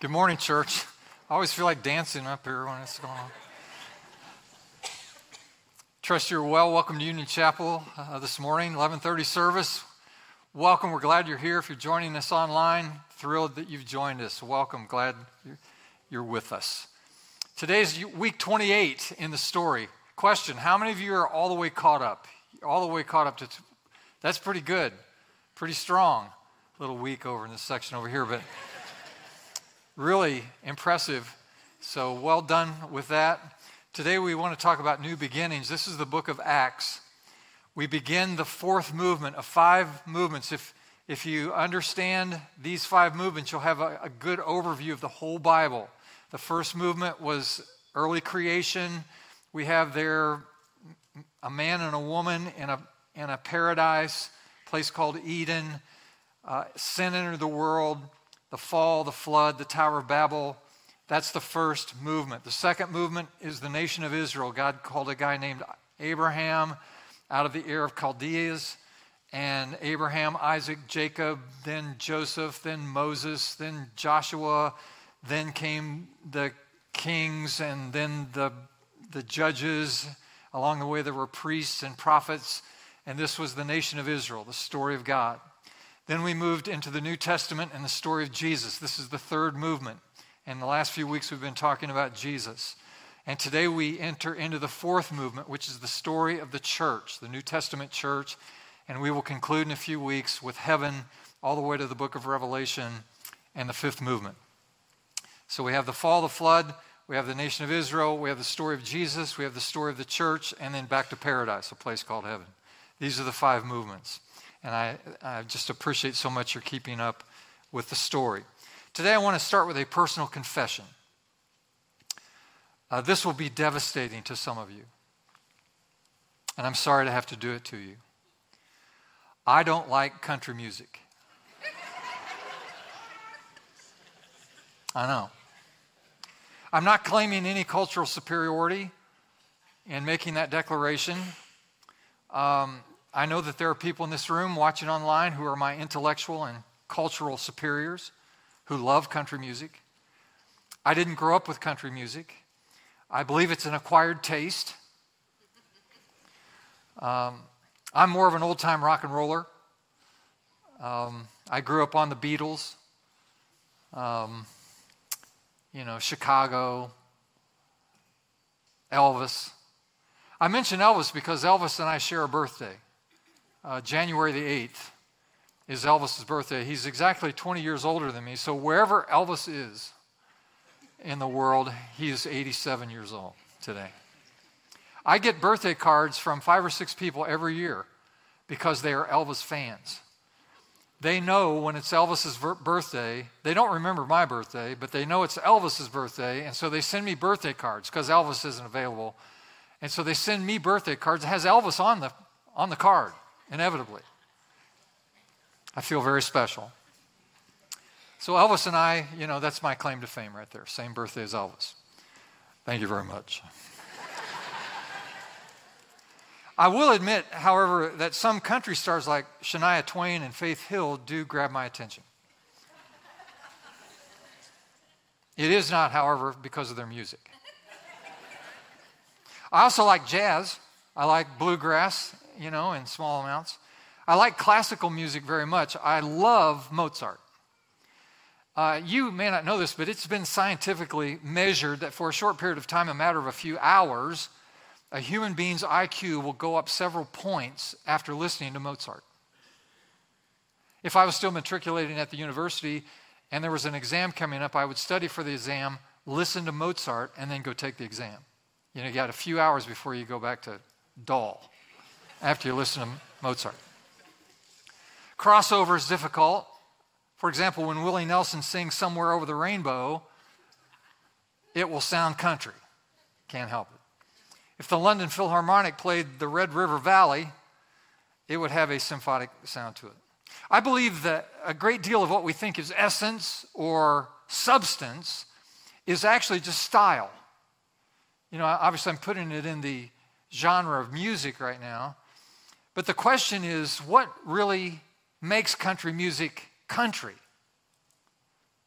Good morning, church. I always feel like dancing up here when it's going on. Trust you're well. Welcome to Union Chapel uh, this morning, 11:30 service. Welcome. We're glad you're here. If you're joining us online, thrilled that you've joined us. Welcome. Glad you're with us. Today's week 28 in the story. Question: How many of you are all the way caught up? All the way caught up to. T- that's pretty good, pretty strong. A little weak over in this section over here, but really impressive. So well done with that. Today we want to talk about new beginnings. This is the book of Acts. We begin the fourth movement of five movements. If, if you understand these five movements, you'll have a, a good overview of the whole Bible. The first movement was early creation. We have there a man and a woman in a, in a paradise, place called Eden. Uh, sin entered the world the fall, the flood, the Tower of Babel. That's the first movement. The second movement is the nation of Israel. God called a guy named Abraham out of the Ur of Chaldeas, and Abraham, Isaac, Jacob, then Joseph, then Moses, then Joshua, then came the kings, and then the, the judges. Along the way, there were priests and prophets, and this was the nation of Israel, the story of God. Then we moved into the New Testament and the story of Jesus. This is the third movement. In the last few weeks, we've been talking about Jesus. And today we enter into the fourth movement, which is the story of the church, the New Testament church. And we will conclude in a few weeks with heaven all the way to the book of Revelation and the fifth movement. So we have the fall, of the flood, we have the nation of Israel, we have the story of Jesus, we have the story of the church, and then back to paradise, a place called heaven. These are the five movements. And I, I just appreciate so much your keeping up with the story. Today, I want to start with a personal confession. Uh, this will be devastating to some of you. And I'm sorry to have to do it to you. I don't like country music. I know. I'm not claiming any cultural superiority in making that declaration. Um, I know that there are people in this room watching online who are my intellectual and cultural superiors who love country music. I didn't grow up with country music. I believe it's an acquired taste. Um, I'm more of an old time rock and roller. Um, I grew up on the Beatles, um, you know, Chicago, Elvis. I mention Elvis because Elvis and I share a birthday. Uh, January the 8th is Elvis's birthday. He's exactly 20 years older than me. So wherever Elvis is in the world, he is 87 years old today. I get birthday cards from five or six people every year because they are Elvis fans. They know when it's Elvis's birthday. They don't remember my birthday, but they know it's Elvis's birthday, and so they send me birthday cards because Elvis isn't available. And so they send me birthday cards. It has Elvis on the, on the card inevitably. I feel very special. So, Elvis and I, you know, that's my claim to fame right there. Same birthday as Elvis. Thank you very much. I will admit, however, that some country stars like Shania Twain and Faith Hill do grab my attention. It is not, however, because of their music. I also like jazz. I like bluegrass you know, in small amounts. I like classical music very much. I love Mozart. Uh, you may not know this, but it's been scientifically measured that for a short period of time, a matter of a few hours, a human being's IQ will go up several points after listening to Mozart. If I was still matriculating at the university and there was an exam coming up, I would study for the exam, listen to Mozart, and then go take the exam. You know, you got a few hours before you go back to dull after you listen to Mozart. Crossover is difficult. For example, when Willie Nelson sings Somewhere Over the Rainbow, it will sound country. Can't help it. If the London Philharmonic played the Red River Valley, it would have a symphonic sound to it. I believe that a great deal of what we think is essence or substance is actually just style. You know, obviously, I'm putting it in the genre of music right now, but the question is what really makes country music country?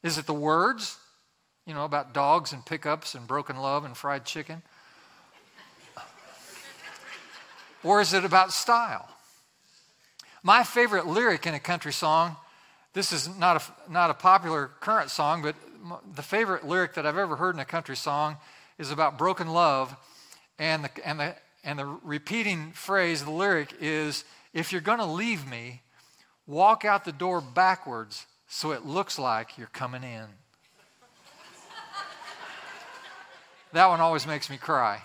Is it the words? you know, about dogs and pickups and broken love and fried chicken? or is it about style? My favorite lyric in a country song, this is not a, not a popular current song, but the favorite lyric that I've ever heard in a country song is about broken love. And the, and the, and the repeating phrase, the lyric is, If you're going to leave me, walk out the door backwards so it looks like you're coming in. that one always makes me cry.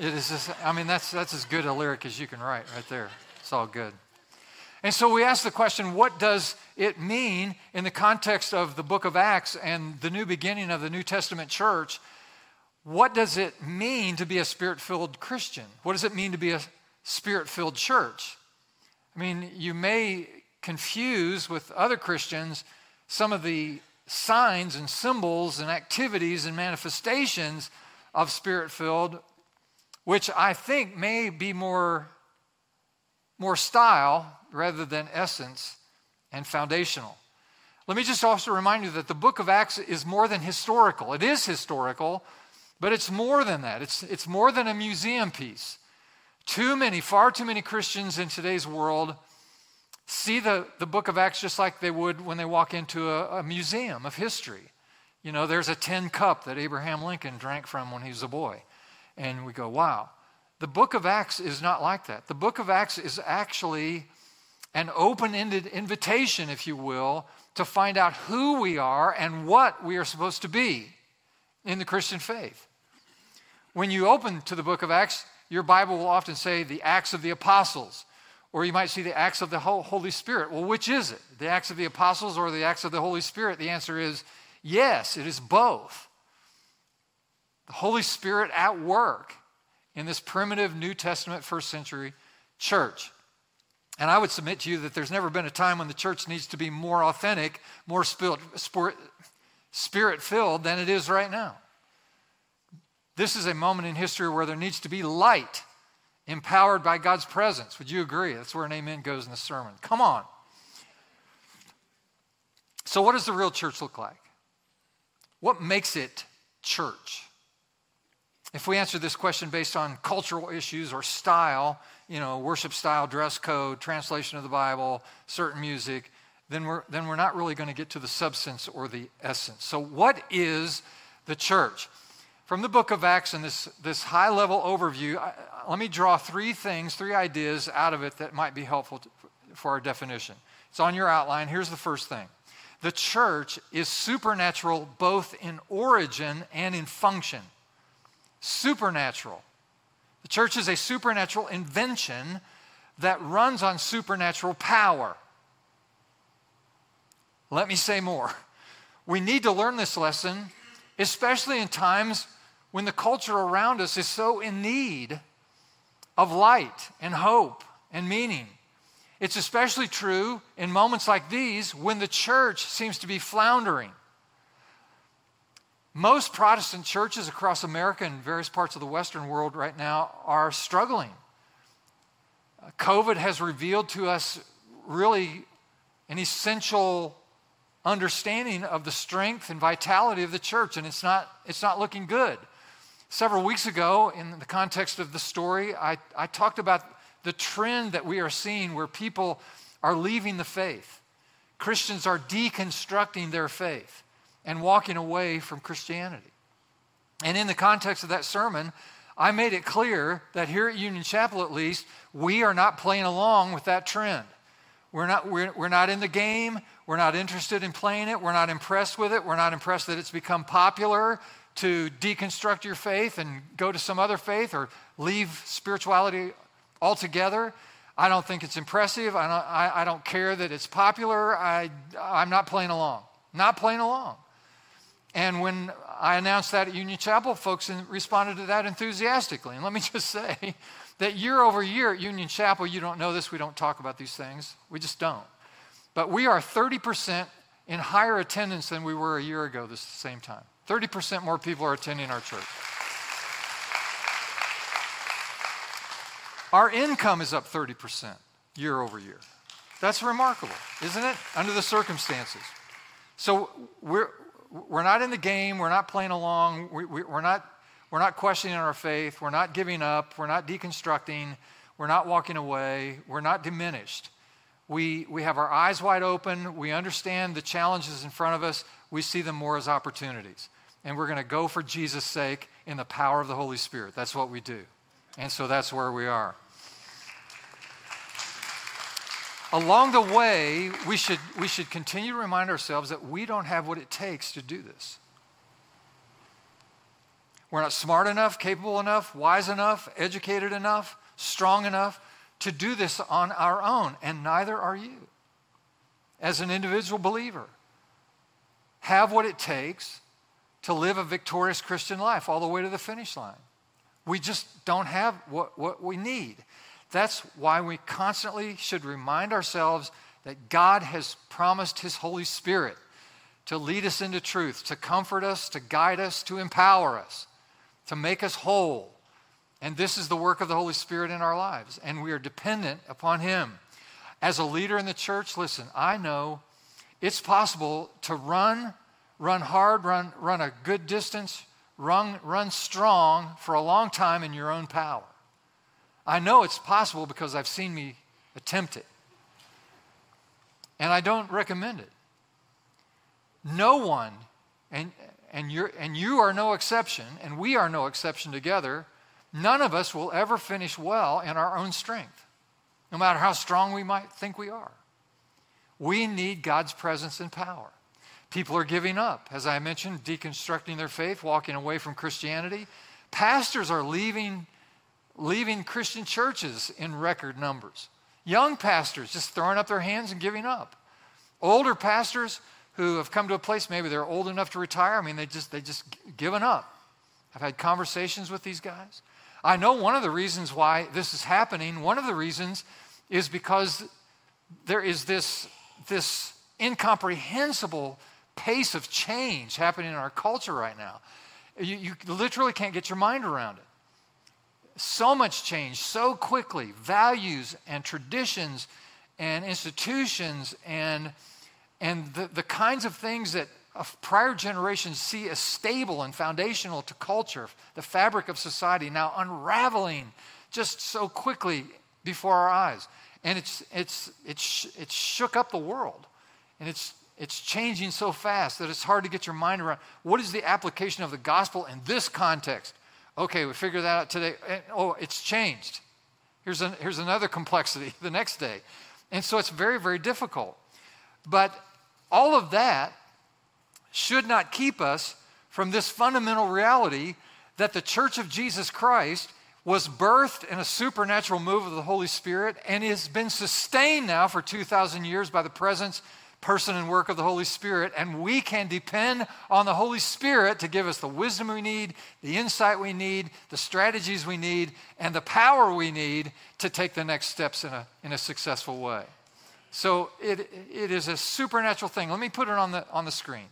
It is just, I mean, that's, that's as good a lyric as you can write right there. It's all good. And so we ask the question what does it mean in the context of the book of Acts and the new beginning of the New Testament church? What does it mean to be a spirit filled Christian? What does it mean to be a spirit filled church? I mean, you may confuse with other Christians some of the signs and symbols and activities and manifestations of spirit filled, which I think may be more, more style rather than essence and foundational. Let me just also remind you that the book of Acts is more than historical. It is historical, but it's more than that. It's, it's more than a museum piece. Too many, far too many Christians in today's world see the, the book of Acts just like they would when they walk into a, a museum of history. You know, there's a tin cup that Abraham Lincoln drank from when he was a boy. And we go, wow. The book of Acts is not like that. The book of Acts is actually an open ended invitation, if you will, to find out who we are and what we are supposed to be in the Christian faith. When you open to the book of Acts, your Bible will often say the Acts of the Apostles, or you might see the Acts of the Holy Spirit. Well, which is it? The Acts of the Apostles or the Acts of the Holy Spirit? The answer is yes, it is both. The Holy Spirit at work in this primitive New Testament first century church. And I would submit to you that there's never been a time when the church needs to be more authentic, more spirit filled than it is right now. This is a moment in history where there needs to be light empowered by God's presence. Would you agree? That's where an amen goes in the sermon. Come on. So, what does the real church look like? What makes it church? If we answer this question based on cultural issues or style, you know, worship style, dress code, translation of the Bible, certain music, then we're, then we're not really going to get to the substance or the essence. So, what is the church? From the book of Acts and this, this high level overview, I, let me draw three things, three ideas out of it that might be helpful to, for our definition. It's on your outline. Here's the first thing the church is supernatural both in origin and in function. Supernatural. The church is a supernatural invention that runs on supernatural power. Let me say more. We need to learn this lesson, especially in times when the culture around us is so in need of light and hope and meaning. It's especially true in moments like these when the church seems to be floundering. Most Protestant churches across America and various parts of the Western world right now are struggling. COVID has revealed to us really an essential understanding of the strength and vitality of the church, and it's not, it's not looking good. Several weeks ago, in the context of the story, I, I talked about the trend that we are seeing where people are leaving the faith. Christians are deconstructing their faith and walking away from Christianity. And in the context of that sermon, I made it clear that here at Union Chapel, at least, we are not playing along with that trend. We're not, we're, we're not in the game. We're not interested in playing it. We're not impressed with it. We're not impressed that it's become popular to deconstruct your faith and go to some other faith or leave spirituality altogether. I don't think it's impressive. I don't, I, I don't care that it's popular. I, I'm not playing along. Not playing along. And when I announced that at Union Chapel, folks responded to that enthusiastically. And let me just say that year over year at Union Chapel, you don't know this, we don't talk about these things. We just don't. But we are 30% in higher attendance than we were a year ago this same time. 30% more people are attending our church. Our income is up 30% year over year. That's remarkable, isn't it? Under the circumstances. So we're, we're not in the game. We're not playing along. We, we, we're, not, we're not questioning our faith. We're not giving up. We're not deconstructing. We're not walking away. We're not diminished. We, we have our eyes wide open. We understand the challenges in front of us. We see them more as opportunities. And we're going to go for Jesus' sake in the power of the Holy Spirit. That's what we do. And so that's where we are. Along the way, we should, we should continue to remind ourselves that we don't have what it takes to do this. We're not smart enough, capable enough, wise enough, educated enough, strong enough to do this on our own, and neither are you. As an individual believer, have what it takes to live a victorious Christian life all the way to the finish line. We just don't have what, what we need. That's why we constantly should remind ourselves that God has promised His Holy Spirit to lead us into truth, to comfort us, to guide us, to empower us, to make us whole. And this is the work of the Holy Spirit in our lives, and we are dependent upon Him. As a leader in the church, listen, I know it's possible to run, run hard, run, run a good distance, run, run strong for a long time in your own power. I know it's possible because I've seen me attempt it. And I don't recommend it. No one, and, and, you're, and you are no exception, and we are no exception together, none of us will ever finish well in our own strength, no matter how strong we might think we are. We need God's presence and power. People are giving up, as I mentioned, deconstructing their faith, walking away from Christianity. Pastors are leaving leaving Christian churches in record numbers. Young pastors just throwing up their hands and giving up. Older pastors who have come to a place maybe they're old enough to retire. I mean, they just they just given up. I've had conversations with these guys. I know one of the reasons why this is happening. One of the reasons is because there is this this incomprehensible pace of change happening in our culture right now. You, you literally can't get your mind around it so much change so quickly values and traditions and institutions and, and the, the kinds of things that prior generations see as stable and foundational to culture, the fabric of society, now unraveling just so quickly before our eyes. And it's, it's, it's, it's shook up the world. And it's, it's changing so fast that it's hard to get your mind around. What is the application of the gospel in this context? Okay, we figured that out today. And, oh, it's changed. Here's, an, here's another complexity the next day. And so it's very, very difficult. But all of that should not keep us from this fundamental reality that the church of Jesus Christ was birthed in a supernatural move of the Holy Spirit and has been sustained now for 2,000 years by the presence person and work of the Holy Spirit, and we can depend on the Holy Spirit to give us the wisdom we need, the insight we need, the strategies we need, and the power we need to take the next steps in a, in a successful way. So it, it is a supernatural thing. Let me put it on the, on the screen.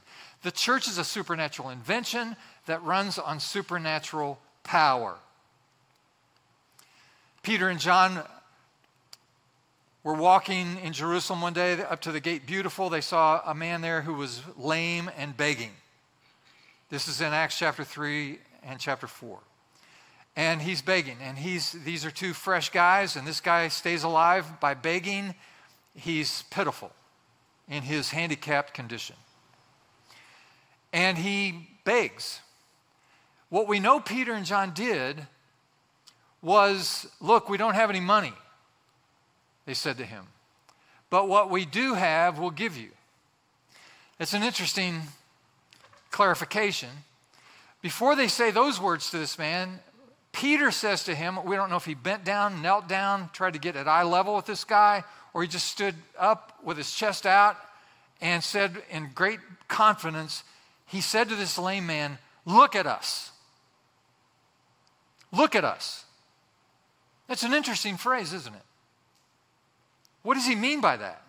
The church is a supernatural invention that runs on supernatural power. Peter and John were walking in Jerusalem one day up to the gate beautiful. They saw a man there who was lame and begging. This is in Acts chapter 3 and chapter 4. And he's begging. And he's, these are two fresh guys, and this guy stays alive by begging. He's pitiful in his handicapped condition. And he begs. What we know Peter and John did was look, we don't have any money they said to him. But what we do have, we'll give you. It's an interesting clarification. Before they say those words to this man, Peter says to him, we don't know if he bent down, knelt down, tried to get at eye level with this guy, or he just stood up with his chest out and said in great confidence, he said to this lame man, Look at us. Look at us. That's an interesting phrase, isn't it? What does he mean by that?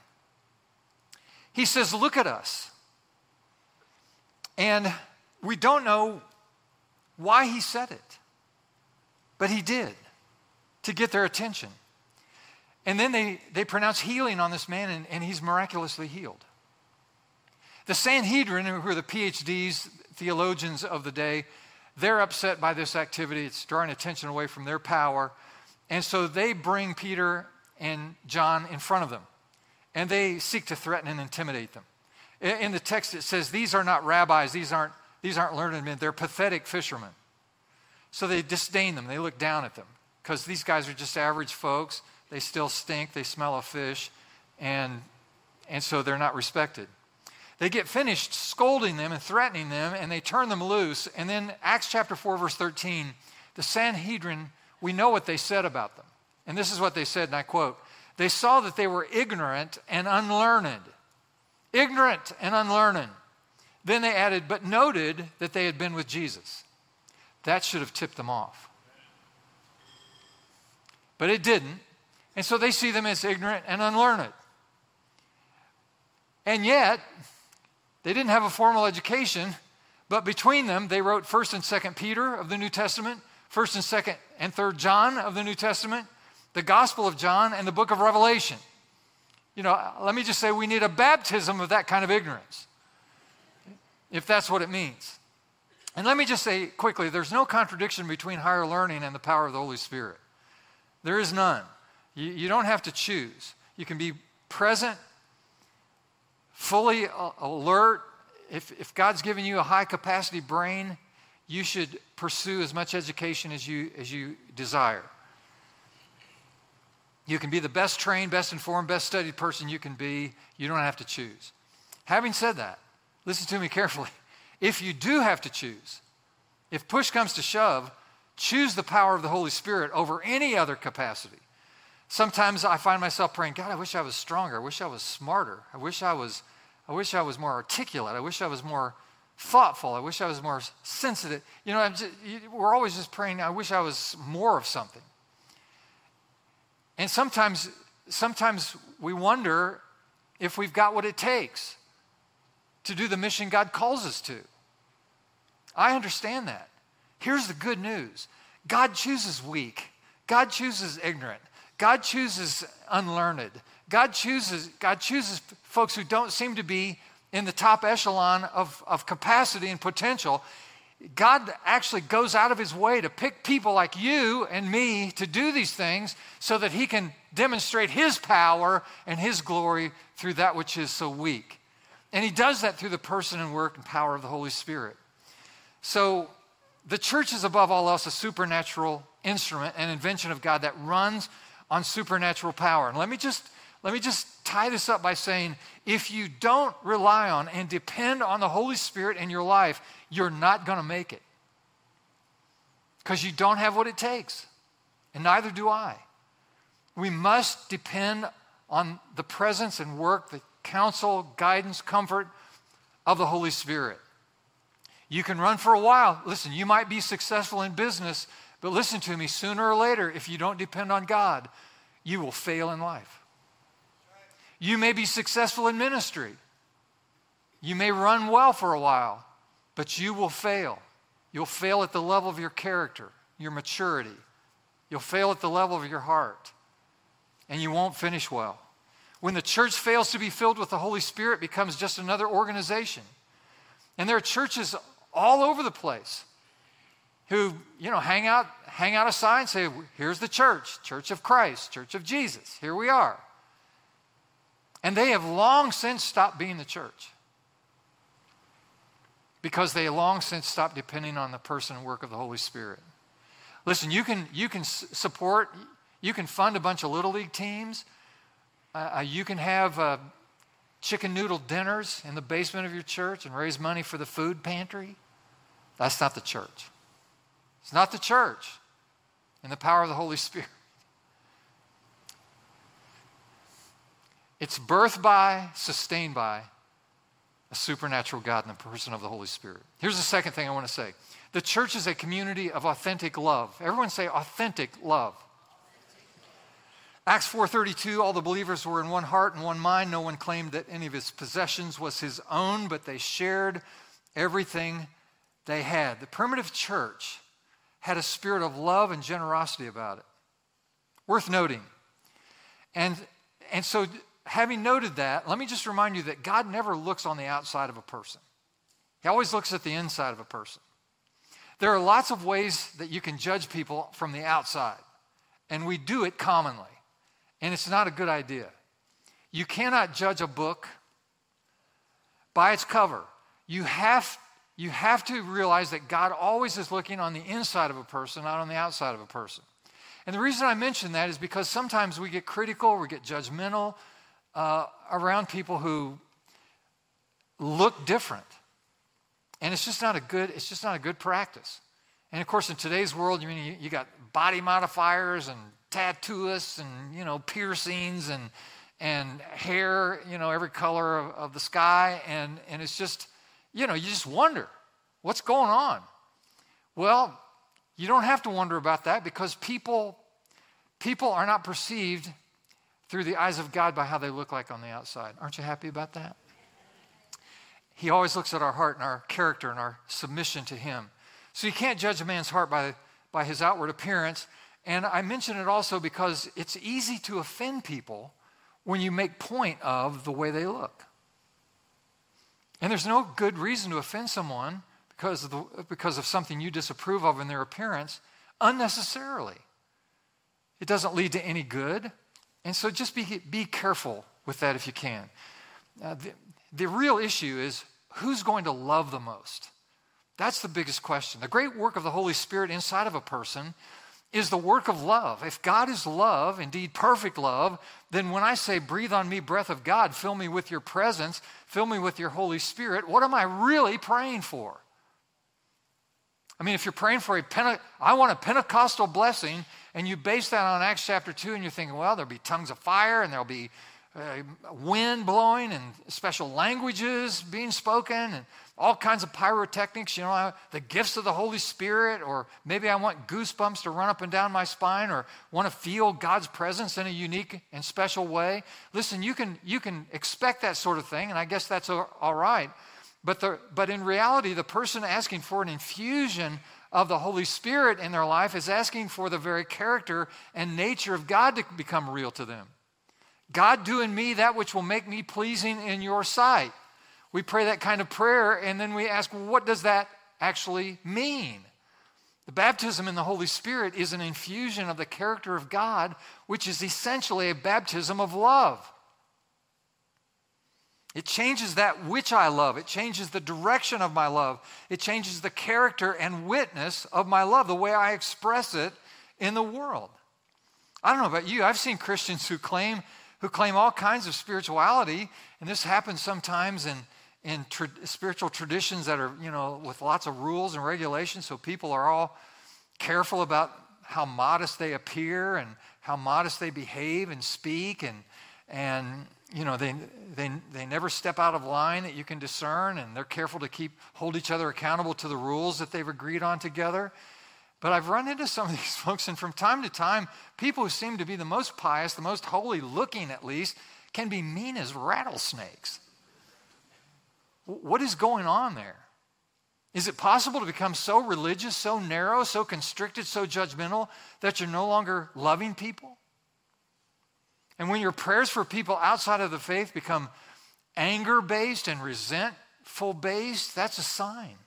He says, Look at us. And we don't know why he said it, but he did to get their attention. And then they, they pronounce healing on this man, and, and he's miraculously healed. The Sanhedrin, who are the PhDs, theologians of the day, they're upset by this activity. It's drawing attention away from their power. And so they bring Peter and John in front of them, and they seek to threaten and intimidate them. In the text, it says, These are not rabbis, these aren't, these aren't learned men, they're pathetic fishermen. So they disdain them, they look down at them, because these guys are just average folks. They still stink, they smell of fish, and, and so they're not respected. They get finished scolding them and threatening them, and they turn them loose. And then, Acts chapter 4, verse 13, the Sanhedrin, we know what they said about them. And this is what they said, and I quote They saw that they were ignorant and unlearned. Ignorant and unlearned. Then they added, but noted that they had been with Jesus. That should have tipped them off. But it didn't. And so they see them as ignorant and unlearned. And yet, they didn't have a formal education, but between them, they wrote 1st and 2nd Peter of the New Testament, 1st and 2nd and 3rd John of the New Testament, the Gospel of John, and the book of Revelation. You know, let me just say we need a baptism of that kind of ignorance, if that's what it means. And let me just say quickly there's no contradiction between higher learning and the power of the Holy Spirit. There is none. You, you don't have to choose. You can be present fully alert. If, if God's given you a high capacity brain, you should pursue as much education as you, as you desire. You can be the best trained, best informed, best studied person you can be. You don't have to choose. Having said that, listen to me carefully. If you do have to choose, if push comes to shove, choose the power of the Holy Spirit over any other capacity. Sometimes I find myself praying, God, I wish I was stronger. I wish I was smarter. I wish I was, I wish I was more articulate. I wish I was more thoughtful. I wish I was more sensitive. You know, just, we're always just praying, I wish I was more of something. And sometimes, sometimes we wonder if we've got what it takes to do the mission God calls us to. I understand that. Here's the good news God chooses weak, God chooses ignorant, God chooses unlearned. God chooses, God chooses folks who don't seem to be in the top echelon of, of capacity and potential. God actually goes out of his way to pick people like you and me to do these things so that he can demonstrate his power and his glory through that which is so weak. And he does that through the person and work and power of the Holy Spirit. So the church is above all else a supernatural instrument and invention of God that runs on supernatural power. And let me just let me just tie this up by saying if you don't rely on and depend on the Holy Spirit in your life, you're not going to make it. Because you don't have what it takes, and neither do I. We must depend on the presence and work, the counsel, guidance, comfort of the Holy Spirit. You can run for a while. Listen, you might be successful in business, but listen to me, sooner or later, if you don't depend on God, you will fail in life. You may be successful in ministry. You may run well for a while, but you will fail. You'll fail at the level of your character, your maturity. You'll fail at the level of your heart, and you won't finish well. When the church fails to be filled with the Holy Spirit, it becomes just another organization. And there are churches all over the place who, you know, hang out, hang out a sign, say, here's the church, Church of Christ, Church of Jesus. Here we are. And they have long since stopped being the church because they long since stopped depending on the person and work of the Holy Spirit. Listen, you can, you can support, you can fund a bunch of Little League teams, uh, uh, you can have uh, chicken noodle dinners in the basement of your church and raise money for the food pantry. That's not the church. It's not the church and the power of the Holy Spirit. It's birthed by, sustained by a supernatural God in the person of the Holy Spirit. Here's the second thing I want to say the church is a community of authentic love. Everyone say authentic love. Acts 4:32 all the believers were in one heart and one mind no one claimed that any of his possessions was his own but they shared everything they had. The primitive church had a spirit of love and generosity about it. Worth noting. And, and so having noted that, let me just remind you that God never looks on the outside of a person, He always looks at the inside of a person. There are lots of ways that you can judge people from the outside, and we do it commonly, and it's not a good idea. You cannot judge a book by its cover. You have, you have to realize that God always is looking on the inside of a person, not on the outside of a person. And the reason I mention that is because sometimes we get critical, we get judgmental uh, around people who look different. And it's just not a good, it's just not a good practice. And of course, in today's world, you mean you, you got body modifiers and tattooists and you know piercings and and hair, you know, every color of, of the sky, and and it's just, you know, you just wonder what's going on. Well, you don't have to wonder about that because people people are not perceived through the eyes of God by how they look like on the outside. Aren't you happy about that? He always looks at our heart and our character and our submission to Him. So you can't judge a man's heart by, by his outward appearance. And I mention it also because it's easy to offend people when you make point of the way they look. And there's no good reason to offend someone because of, the, because of something you disapprove of in their appearance unnecessarily. It doesn't lead to any good. And so just be, be careful with that if you can. Uh, the, the real issue is who's going to love the most? That's the biggest question. The great work of the Holy Spirit inside of a person is the work of love. If God is love, indeed perfect love, then when I say, breathe on me, breath of God, fill me with your presence, fill me with your Holy Spirit, what am I really praying for? I mean, if you're praying for a Pente- I want a Pentecostal blessing, and you base that on Acts chapter 2, and you're thinking, well, there'll be tongues of fire, and there'll be uh, wind blowing, and special languages being spoken, and all kinds of pyrotechnics, you know, the gifts of the Holy Spirit, or maybe I want goosebumps to run up and down my spine, or want to feel God's presence in a unique and special way. Listen, you can, you can expect that sort of thing, and I guess that's all right. But, the, but in reality, the person asking for an infusion of the Holy Spirit in their life is asking for the very character and nature of God to become real to them. God, do in me that which will make me pleasing in your sight. We pray that kind of prayer, and then we ask, well, what does that actually mean? The baptism in the Holy Spirit is an infusion of the character of God, which is essentially a baptism of love. It changes that which I love. It changes the direction of my love. It changes the character and witness of my love, the way I express it in the world. I don't know about you. I've seen Christians who claim who claim all kinds of spirituality, and this happens sometimes in in tra- spiritual traditions that are, you know, with lots of rules and regulations, so people are all careful about how modest they appear and how modest they behave and speak and and you know they, they they never step out of line that you can discern and they're careful to keep hold each other accountable to the rules that they've agreed on together. But i've run into some of these folks and from time to time people who seem to be the most pious the most holy looking at least can be mean as rattlesnakes what is going on there? Is it possible to become so religious, so narrow, so constricted, so judgmental that you're no longer loving people? And when your prayers for people outside of the faith become anger based and resentful based, that's a sign.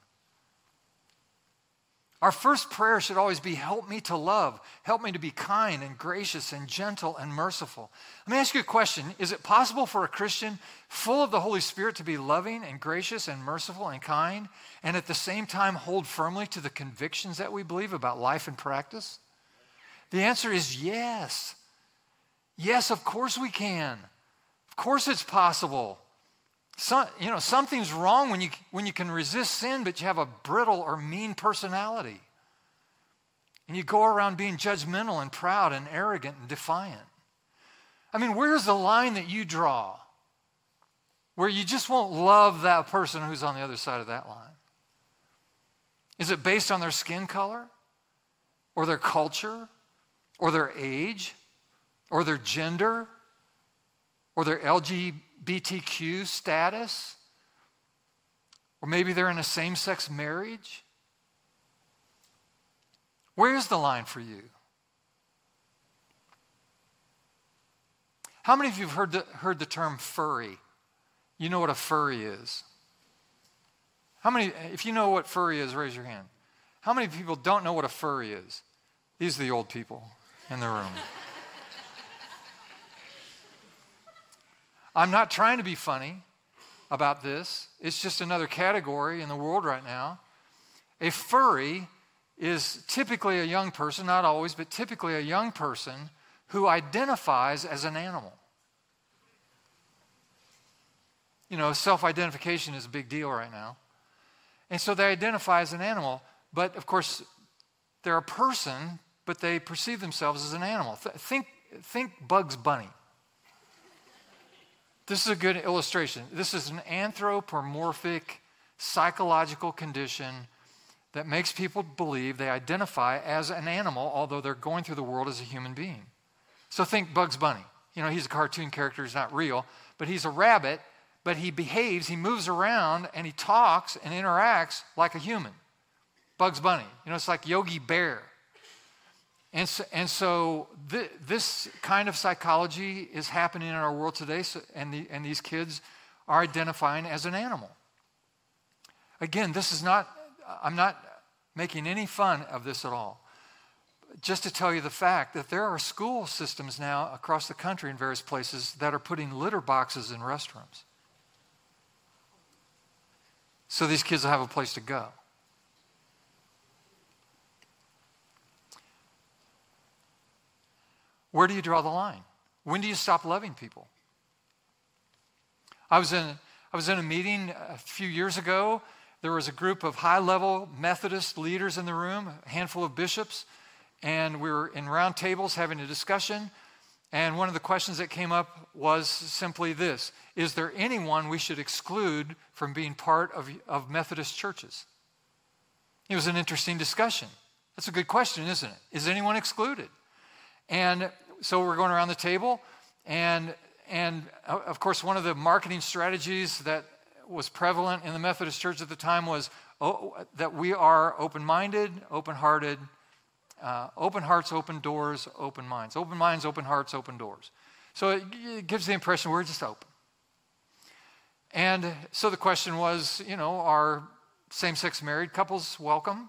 Our first prayer should always be help me to love, help me to be kind and gracious and gentle and merciful. Let me ask you a question Is it possible for a Christian full of the Holy Spirit to be loving and gracious and merciful and kind, and at the same time hold firmly to the convictions that we believe about life and practice? The answer is yes. Yes, of course we can. Of course it's possible. You know, something's wrong when you, when you can resist sin, but you have a brittle or mean personality. And you go around being judgmental and proud and arrogant and defiant. I mean, where's the line that you draw where you just won't love that person who's on the other side of that line? Is it based on their skin color or their culture or their age or their gender or their LGBT? LGBTQ status, or maybe they're in a same sex marriage. Where's the line for you? How many of you have heard the, heard the term furry? You know what a furry is? How many, if you know what furry is, raise your hand. How many people don't know what a furry is? These are the old people in the room. I'm not trying to be funny about this. It's just another category in the world right now. A furry is typically a young person, not always, but typically a young person who identifies as an animal. You know, self identification is a big deal right now. And so they identify as an animal, but of course, they're a person, but they perceive themselves as an animal. Th- think, think Bugs Bunny. This is a good illustration. This is an anthropomorphic psychological condition that makes people believe they identify as an animal, although they're going through the world as a human being. So think Bugs Bunny. You know, he's a cartoon character, he's not real, but he's a rabbit, but he behaves, he moves around, and he talks and interacts like a human. Bugs Bunny. You know, it's like Yogi Bear. And so, and so th- this kind of psychology is happening in our world today, so, and, the, and these kids are identifying as an animal. Again, this is not, I'm not making any fun of this at all. Just to tell you the fact that there are school systems now across the country in various places that are putting litter boxes in restrooms so these kids will have a place to go. Where do you draw the line? When do you stop loving people? I was in, I was in a meeting a few years ago. There was a group of high level Methodist leaders in the room, a handful of bishops, and we were in round tables having a discussion and one of the questions that came up was simply this Is there anyone we should exclude from being part of, of Methodist churches? It was an interesting discussion. That's a good question, isn't it? Is anyone excluded? And so we're going around the table, and, and of course, one of the marketing strategies that was prevalent in the Methodist church at the time was oh, that we are open minded, open hearted, uh, open hearts, open doors, open minds. Open minds, open hearts, open doors. So it, it gives the impression we're just open. And so the question was, you know, are same sex married couples welcome?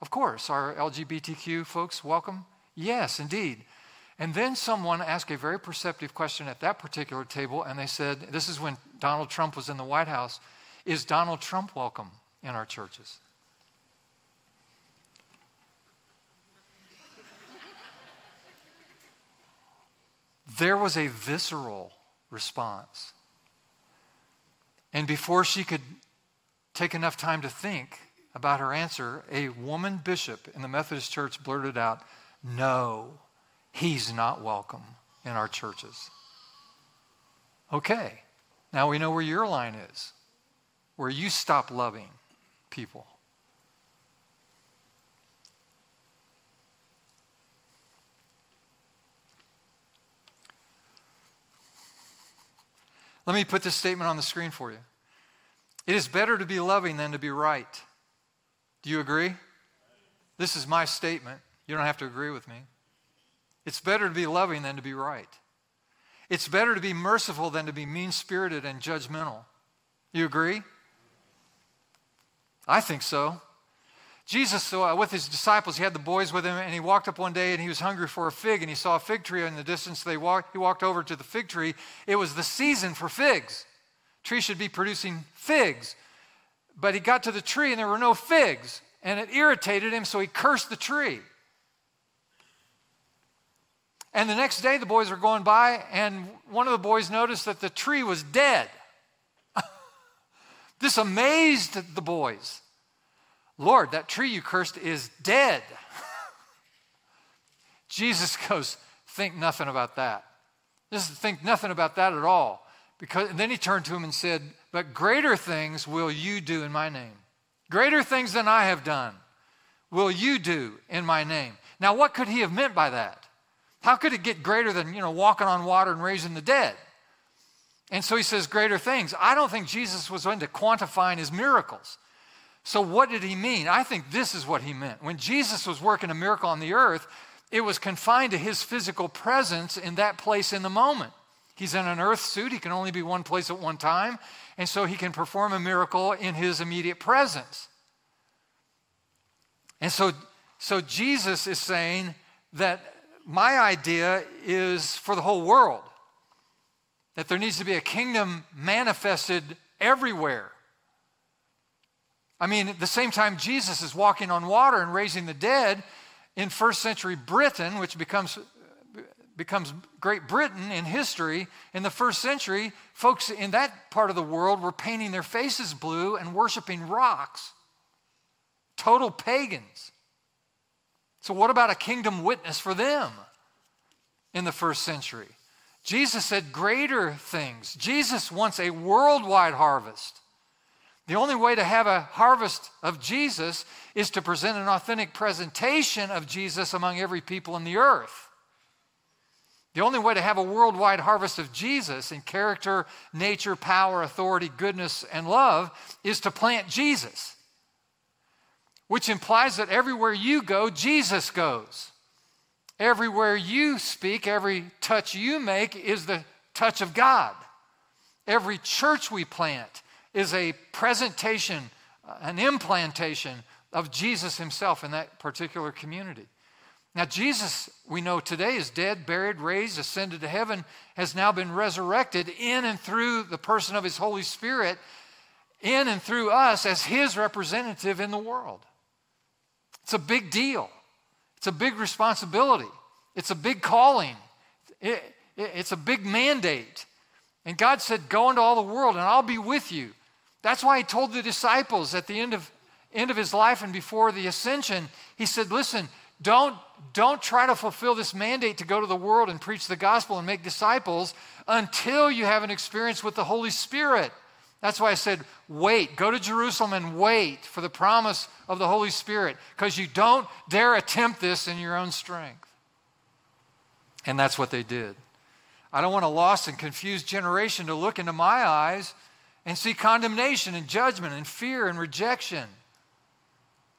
Of course. Are LGBTQ folks welcome? Yes, indeed. And then someone asked a very perceptive question at that particular table, and they said, This is when Donald Trump was in the White House Is Donald Trump welcome in our churches? there was a visceral response. And before she could take enough time to think about her answer, a woman bishop in the Methodist Church blurted out, No, he's not welcome in our churches. Okay, now we know where your line is, where you stop loving people. Let me put this statement on the screen for you. It is better to be loving than to be right. Do you agree? This is my statement. You don't have to agree with me. It's better to be loving than to be right. It's better to be merciful than to be mean spirited and judgmental. You agree? I think so. Jesus, uh, with his disciples, he had the boys with him, and he walked up one day and he was hungry for a fig, and he saw a fig tree in the distance. They walked, he walked over to the fig tree. It was the season for figs. Tree should be producing figs. But he got to the tree and there were no figs, and it irritated him, so he cursed the tree. And the next day, the boys were going by, and one of the boys noticed that the tree was dead. this amazed the boys. Lord, that tree you cursed is dead. Jesus goes, Think nothing about that. Just think nothing about that at all. Because then he turned to him and said, But greater things will you do in my name. Greater things than I have done will you do in my name. Now, what could he have meant by that? How could it get greater than, you know, walking on water and raising the dead? And so he says, greater things. I don't think Jesus was into quantifying his miracles. So, what did he mean? I think this is what he meant. When Jesus was working a miracle on the earth, it was confined to his physical presence in that place in the moment. He's in an earth suit. He can only be one place at one time. And so he can perform a miracle in his immediate presence. And so, so Jesus is saying that my idea is for the whole world, that there needs to be a kingdom manifested everywhere. I mean, at the same time, Jesus is walking on water and raising the dead in first century Britain, which becomes, becomes Great Britain in history. In the first century, folks in that part of the world were painting their faces blue and worshiping rocks. Total pagans. So, what about a kingdom witness for them in the first century? Jesus said greater things. Jesus wants a worldwide harvest. The only way to have a harvest of Jesus is to present an authentic presentation of Jesus among every people in the earth. The only way to have a worldwide harvest of Jesus in character, nature, power, authority, goodness, and love is to plant Jesus, which implies that everywhere you go, Jesus goes. Everywhere you speak, every touch you make is the touch of God. Every church we plant is a presentation, uh, an implantation of Jesus himself in that particular community. Now, Jesus, we know today, is dead, buried, raised, ascended to heaven, has now been resurrected in and through the person of his Holy Spirit, in and through us as his representative in the world. It's a big deal. It's a big responsibility. It's a big calling. It, it, it's a big mandate. And God said, Go into all the world and I'll be with you. That's why he told the disciples at the end of, end of his life and before the ascension, he said, Listen, don't, don't try to fulfill this mandate to go to the world and preach the gospel and make disciples until you have an experience with the Holy Spirit. That's why I said, wait, go to Jerusalem and wait for the promise of the Holy Spirit, because you don't dare attempt this in your own strength. And that's what they did. I don't want a lost and confused generation to look into my eyes and see condemnation and judgment and fear and rejection.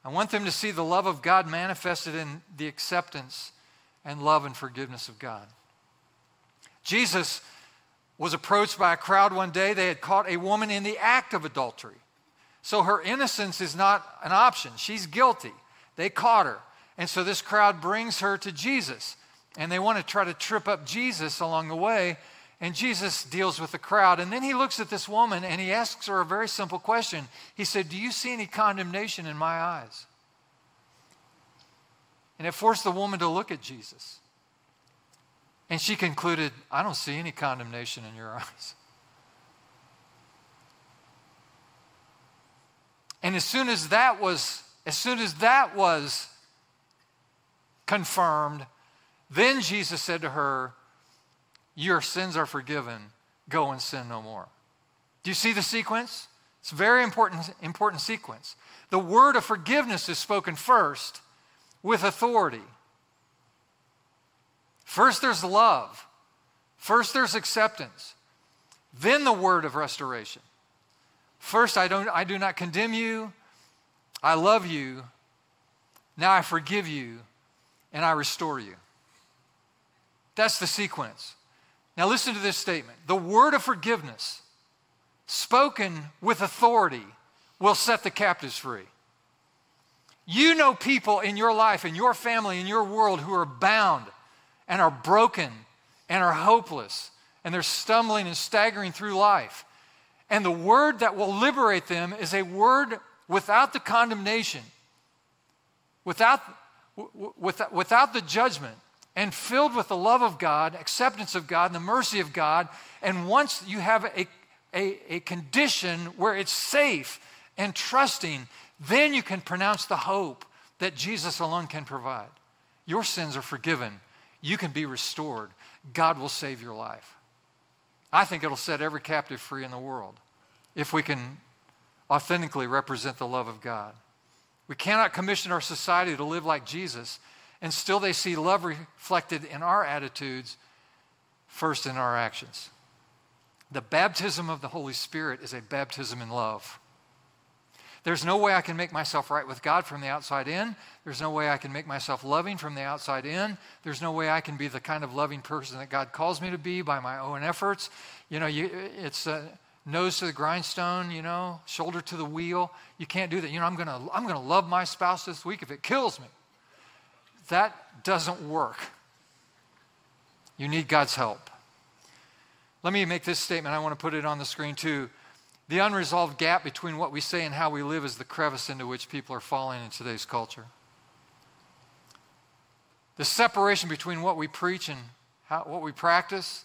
I want them to see the love of God manifested in the acceptance and love and forgiveness of God. Jesus was approached by a crowd one day. They had caught a woman in the act of adultery. So her innocence is not an option. She's guilty. They caught her. And so this crowd brings her to Jesus. And they want to try to trip up Jesus along the way. And Jesus deals with the crowd. And then he looks at this woman and he asks her a very simple question. He said, Do you see any condemnation in my eyes? And it forced the woman to look at Jesus. And she concluded, I don't see any condemnation in your eyes. And as soon as that was, as soon as that was confirmed, then Jesus said to her, Your sins are forgiven. Go and sin no more. Do you see the sequence? It's a very important, important sequence. The word of forgiveness is spoken first with authority. First, there's love. First, there's acceptance. Then, the word of restoration. First, I, don't, I do not condemn you. I love you. Now I forgive you and I restore you. That's the sequence. Now, listen to this statement the word of forgiveness, spoken with authority, will set the captives free. You know people in your life, in your family, in your world who are bound and are broken and are hopeless and they're stumbling and staggering through life. And the word that will liberate them is a word without the condemnation, without, without, without the judgment, and filled with the love of God, acceptance of God, and the mercy of God. And once you have a, a, a condition where it's safe and trusting, then you can pronounce the hope that Jesus alone can provide. Your sins are forgiven. You can be restored. God will save your life. I think it'll set every captive free in the world if we can authentically represent the love of God. We cannot commission our society to live like Jesus and still they see love reflected in our attitudes, first in our actions. The baptism of the Holy Spirit is a baptism in love. There's no way I can make myself right with God from the outside in. There's no way I can make myself loving from the outside in. There's no way I can be the kind of loving person that God calls me to be by my own efforts. You know, you, it's a nose to the grindstone, you know, shoulder to the wheel. You can't do that. You know, I'm going to I'm going to love my spouse this week if it kills me. That doesn't work. You need God's help. Let me make this statement. I want to put it on the screen too. The unresolved gap between what we say and how we live is the crevice into which people are falling in today's culture. The separation between what we preach and how, what we practice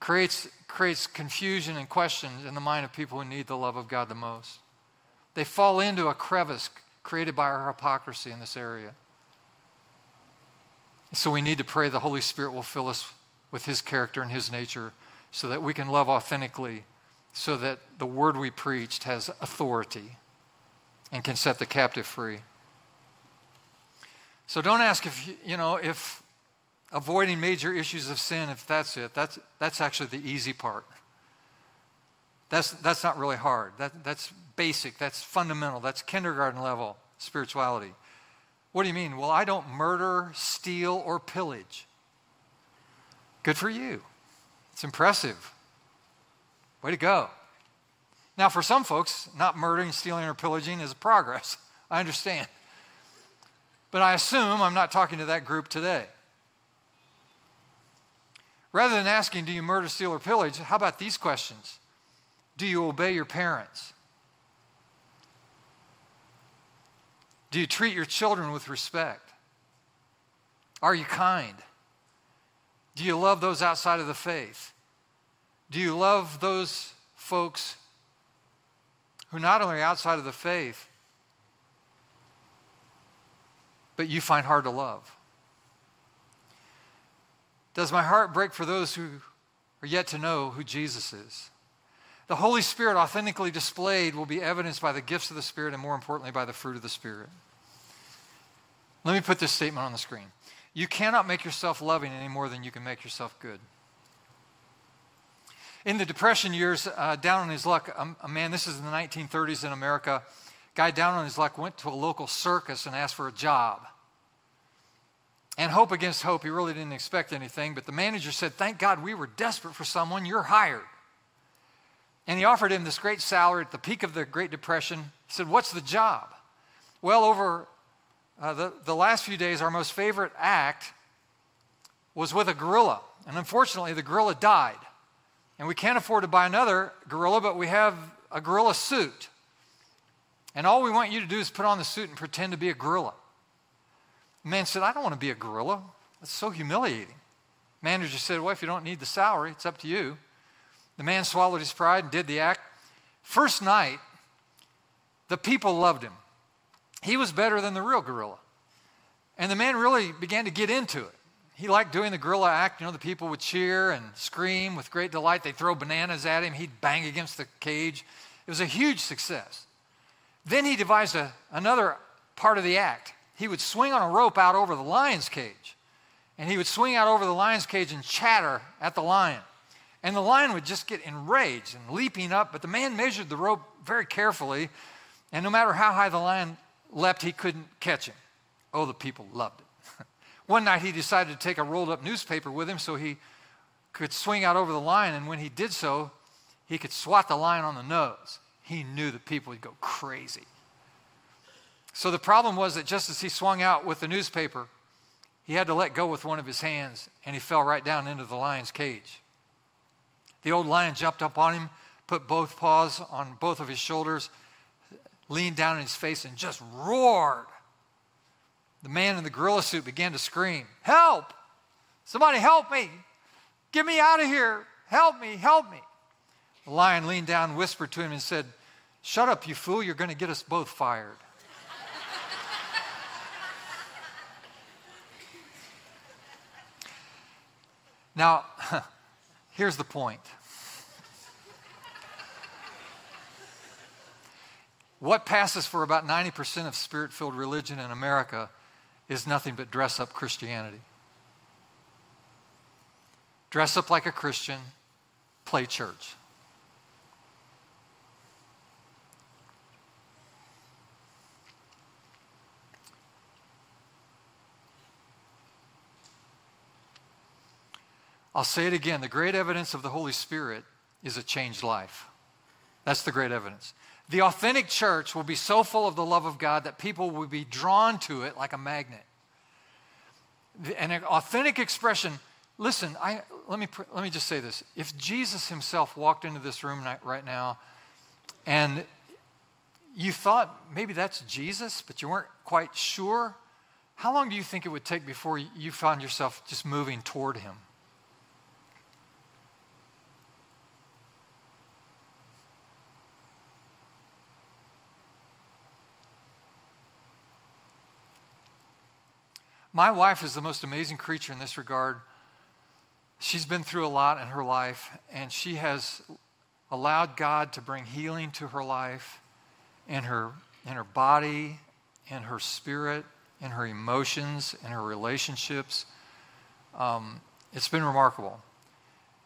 creates, creates confusion and questions in the mind of people who need the love of God the most. They fall into a crevice created by our hypocrisy in this area. So we need to pray the Holy Spirit will fill us with His character and His nature so that we can love authentically, so that the word we preached has authority and can set the captive free. So don't ask if, you know, if avoiding major issues of sin, if that's it, that's, that's actually the easy part. That's, that's not really hard. That, that's basic, that's fundamental, that's kindergarten level spirituality. What do you mean? Well, I don't murder, steal, or pillage. Good for you. It's impressive. Way to go. Now, for some folks, not murdering, stealing, or pillaging is progress. I understand. But I assume I'm not talking to that group today. Rather than asking, do you murder, steal, or pillage, how about these questions? Do you obey your parents? Do you treat your children with respect? Are you kind? Do you love those outside of the faith? Do you love those folks who not only are outside of the faith, but you find hard to love? Does my heart break for those who are yet to know who Jesus is? The Holy Spirit, authentically displayed, will be evidenced by the gifts of the Spirit and, more importantly, by the fruit of the Spirit. Let me put this statement on the screen. You cannot make yourself loving any more than you can make yourself good. In the Depression years, uh, down on his luck, um, a man, this is in the 1930s in America, guy down on his luck went to a local circus and asked for a job. And hope against hope, he really didn't expect anything, but the manager said, Thank God we were desperate for someone, you're hired. And he offered him this great salary at the peak of the Great Depression. He said, What's the job? Well, over uh, the, the last few days, our most favorite act was with a gorilla. And unfortunately, the gorilla died. And we can't afford to buy another gorilla, but we have a gorilla suit. And all we want you to do is put on the suit and pretend to be a gorilla. The man said, I don't want to be a gorilla. That's so humiliating. Manager said, Well, if you don't need the salary, it's up to you. The man swallowed his pride and did the act. First night, the people loved him he was better than the real gorilla. And the man really began to get into it. He liked doing the gorilla act. You know, the people would cheer and scream with great delight. They'd throw bananas at him. He'd bang against the cage. It was a huge success. Then he devised a, another part of the act. He would swing on a rope out over the lion's cage. And he would swing out over the lion's cage and chatter at the lion. And the lion would just get enraged and leaping up. But the man measured the rope very carefully. And no matter how high the lion leapt, he couldn't catch him. Oh, the people loved it. One night he decided to take a rolled up newspaper with him so he could swing out over the lion, and when he did so, he could swat the lion on the nose. He knew the people would go crazy. So the problem was that just as he swung out with the newspaper, he had to let go with one of his hands, and he fell right down into the lion's cage. The old lion jumped up on him, put both paws on both of his shoulders, leaned down in his face and just roared. The man in the gorilla suit began to scream, Help! Somebody help me! Get me out of here! Help me! Help me! The lion leaned down, whispered to him, and said, Shut up, you fool, you're going to get us both fired. now, here's the point. What passes for about 90% of spirit filled religion in America is nothing but dress up Christianity. Dress up like a Christian, play church. I'll say it again the great evidence of the Holy Spirit is a changed life. That's the great evidence. The authentic church will be so full of the love of God that people will be drawn to it like a magnet. An authentic expression, listen, I, let, me, let me just say this. If Jesus himself walked into this room right now and you thought maybe that's Jesus, but you weren't quite sure, how long do you think it would take before you found yourself just moving toward him? My wife is the most amazing creature in this regard. She's been through a lot in her life, and she has allowed God to bring healing to her life, in her, in her body, in her spirit, in her emotions, in her relationships. Um, it's been remarkable.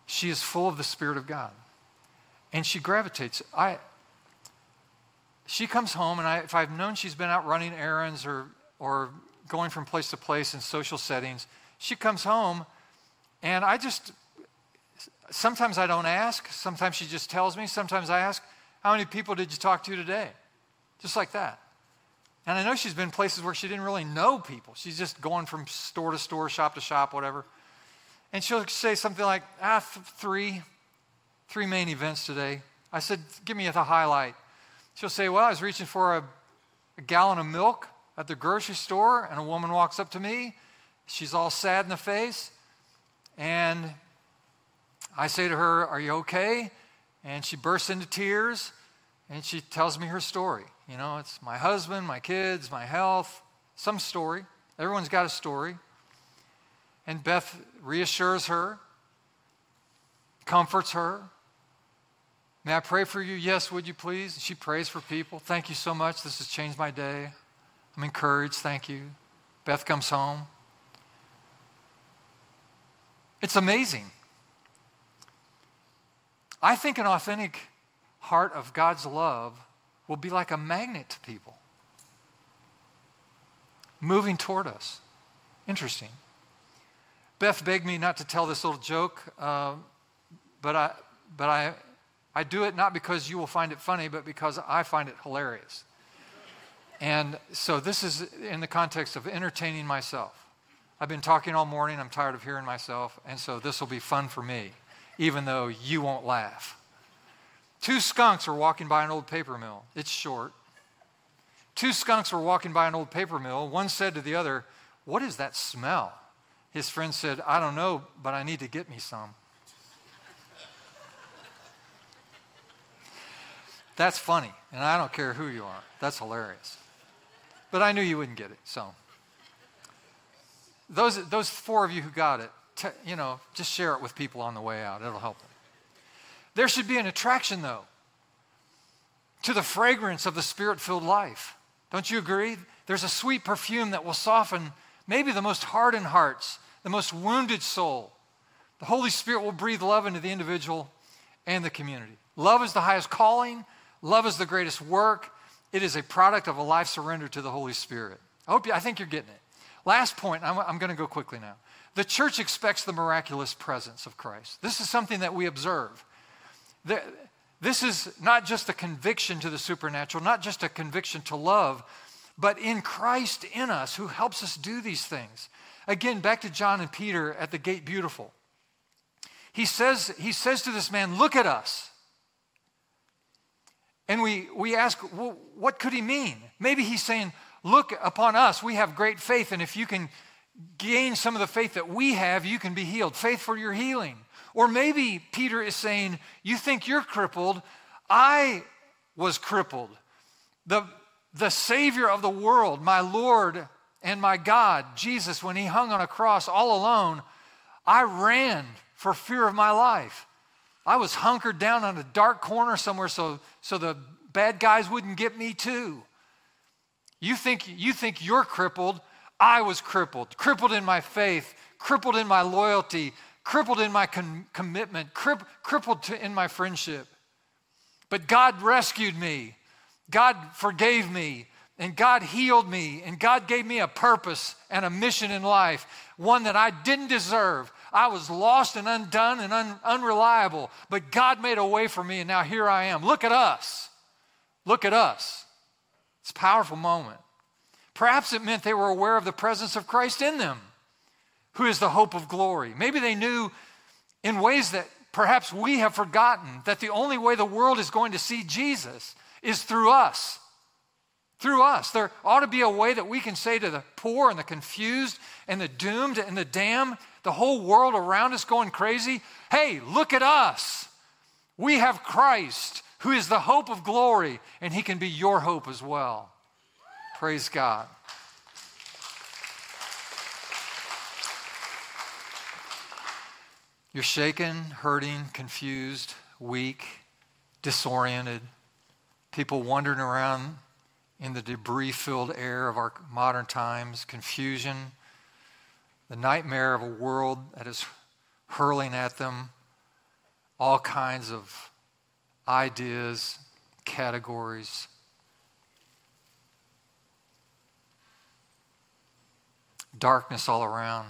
She is full of the Spirit of God, and she gravitates. I. She comes home, and I, if I've known she's been out running errands or or going from place to place in social settings. She comes home, and I just, sometimes I don't ask. Sometimes she just tells me. Sometimes I ask, How many people did you talk to today? Just like that. And I know she's been places where she didn't really know people. She's just going from store to store, shop to shop, whatever. And she'll say something like, ah, th- three, three main events today. I said, give me the highlight. She'll say, well, I was reaching for a, a gallon of milk at the grocery store and a woman walks up to me. She's all sad in the face. And I say to her, Are you okay? And she bursts into tears and she tells me her story. You know, it's my husband, my kids, my health, some story. Everyone's got a story. And Beth reassures her, comforts her. May I pray for you? Yes, would you please? She prays for people. Thank you so much. This has changed my day. I'm encouraged. Thank you. Beth comes home. It's amazing. I think an authentic heart of God's love will be like a magnet to people, moving toward us. Interesting. Beth begged me not to tell this little joke, uh, but, I, but I, I do it not because you will find it funny, but because I find it hilarious. And so this is in the context of entertaining myself. I've been talking all morning, I'm tired of hearing myself, and so this will be fun for me, even though you won't laugh. Two skunks were walking by an old paper mill. It's short. Two skunks were walking by an old paper mill. One said to the other, What is that smell? His friend said, I don't know, but I need to get me some. That's funny, and I don't care who you are. That's hilarious. But I knew you wouldn't get it, so. Those, those four of you who got it, t- you know, just share it with people on the way out. It'll help them. There should be an attraction, though, to the fragrance of the spirit filled life. Don't you agree? There's a sweet perfume that will soften maybe the most hardened hearts, the most wounded soul. The Holy Spirit will breathe love into the individual and the community. Love is the highest calling, love is the greatest work, it is a product of a life surrendered to the Holy Spirit. I hope you, I think you're getting it. Last point, I'm, I'm going to go quickly now. The church expects the miraculous presence of Christ. This is something that we observe. This is not just a conviction to the supernatural, not just a conviction to love, but in Christ in us who helps us do these things. Again, back to John and Peter at the gate beautiful. He says, he says to this man, Look at us. And we, we ask, well, what could he mean? Maybe he's saying, Look upon us. We have great faith, and if you can gain some of the faith that we have, you can be healed. Faith for your healing. Or maybe Peter is saying, You think you're crippled. I was crippled. The, the Savior of the world, my Lord and my God, Jesus, when he hung on a cross all alone, I ran for fear of my life. I was hunkered down on a dark corner somewhere so, so the bad guys wouldn't get me too. You think, you think you're crippled. I was crippled, crippled in my faith, crippled in my loyalty, crippled in my con- commitment, crip- crippled to, in my friendship. But God rescued me. God forgave me. And God healed me. And God gave me a purpose and a mission in life, one that I didn't deserve. I was lost and undone and un- unreliable, but God made a way for me, and now here I am. Look at us. Look at us. It's a powerful moment. Perhaps it meant they were aware of the presence of Christ in them, who is the hope of glory. Maybe they knew in ways that perhaps we have forgotten that the only way the world is going to see Jesus is through us. Through us. There ought to be a way that we can say to the poor and the confused and the doomed and the damned, the whole world around us going crazy, hey, look at us. We have Christ, who is the hope of glory, and he can be your hope as well. Praise God. You're shaken, hurting, confused, weak, disoriented, people wandering around in the debris filled air of our modern times, confusion, the nightmare of a world that is hurling at them all kinds of ideas, categories. Darkness all around.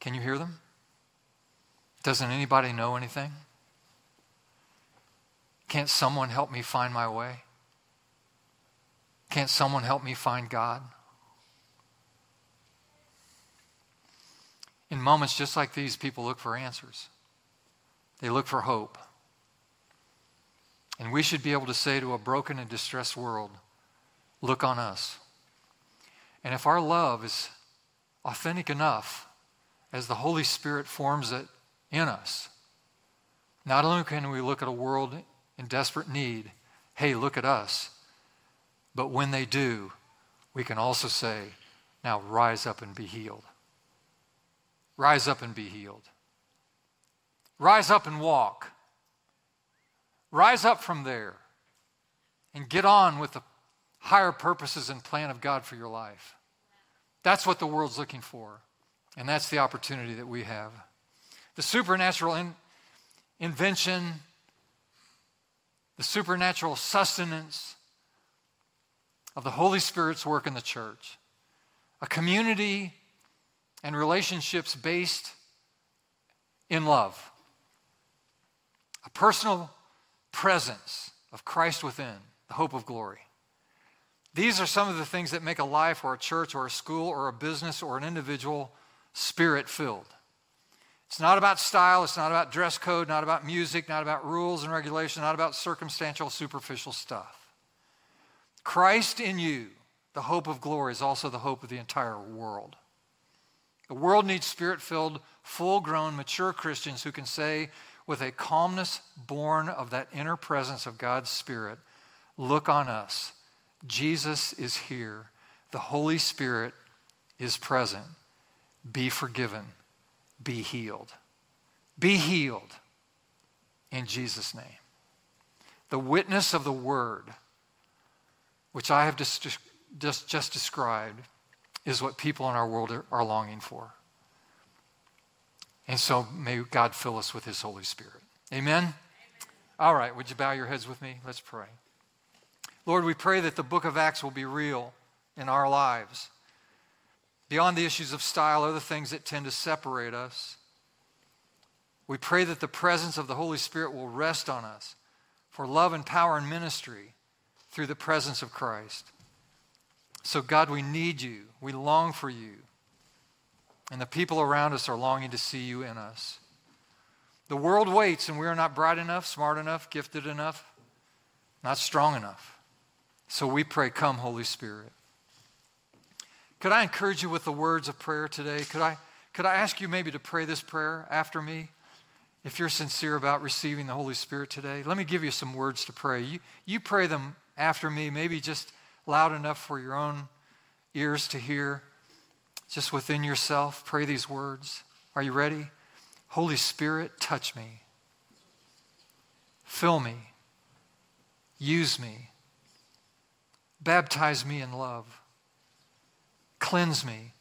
Can you hear them? Doesn't anybody know anything? Can't someone help me find my way? Can't someone help me find God? In moments just like these, people look for answers, they look for hope. And we should be able to say to a broken and distressed world, Look on us. And if our love is authentic enough, as the Holy Spirit forms it in us. Not only can we look at a world in desperate need, hey, look at us, but when they do, we can also say, now rise up and be healed. Rise up and be healed. Rise up and walk. Rise up from there and get on with the higher purposes and plan of God for your life. That's what the world's looking for, and that's the opportunity that we have the supernatural in, invention, the supernatural sustenance of the Holy Spirit's work in the church. A community and relationships based in love. A personal presence of Christ within, the hope of glory. These are some of the things that make a life or a church or a school or a business or an individual spirit filled. It's not about style, it's not about dress code, not about music, not about rules and regulations, not about circumstantial, superficial stuff. Christ in you, the hope of glory, is also the hope of the entire world. The world needs spirit filled, full grown, mature Christians who can say, with a calmness born of that inner presence of God's Spirit, Look on us. Jesus is here. The Holy Spirit is present. Be forgiven be healed. Be healed in Jesus' name. The witness of the word, which I have just, just, just described, is what people in our world are, are longing for. And so may God fill us with his Holy Spirit. Amen? Amen? All right, would you bow your heads with me? Let's pray. Lord, we pray that the book of Acts will be real in our lives. Beyond the issues of style, other things that tend to separate us. We pray that the presence of the Holy Spirit will rest on us for love and power and ministry through the presence of Christ. So, God, we need you. We long for you. And the people around us are longing to see you in us. The world waits, and we are not bright enough, smart enough, gifted enough, not strong enough. So we pray, Come, Holy Spirit. Could I encourage you with the words of prayer today? Could I, could I ask you maybe to pray this prayer after me? If you're sincere about receiving the Holy Spirit today, let me give you some words to pray. You, you pray them after me, maybe just loud enough for your own ears to hear, just within yourself. Pray these words. Are you ready? Holy Spirit, touch me. Fill me. Use me. Baptize me in love. Cleanse me.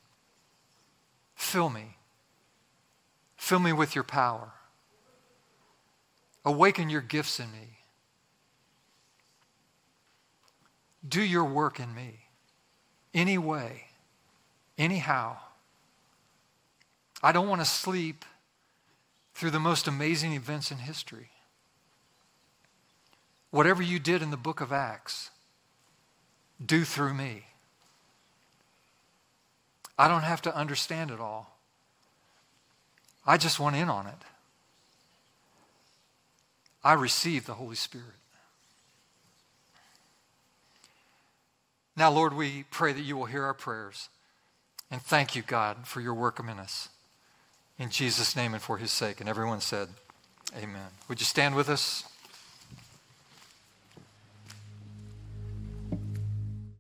Fill me. Fill me with your power. Awaken your gifts in me. Do your work in me. Any way, anyhow. I don't want to sleep through the most amazing events in history. Whatever you did in the book of Acts, do through me. I don't have to understand it all. I just want in on it. I receive the Holy Spirit. Now, Lord, we pray that you will hear our prayers. And thank you, God, for your work among us. In Jesus' name and for his sake. And everyone said, Amen. Would you stand with us?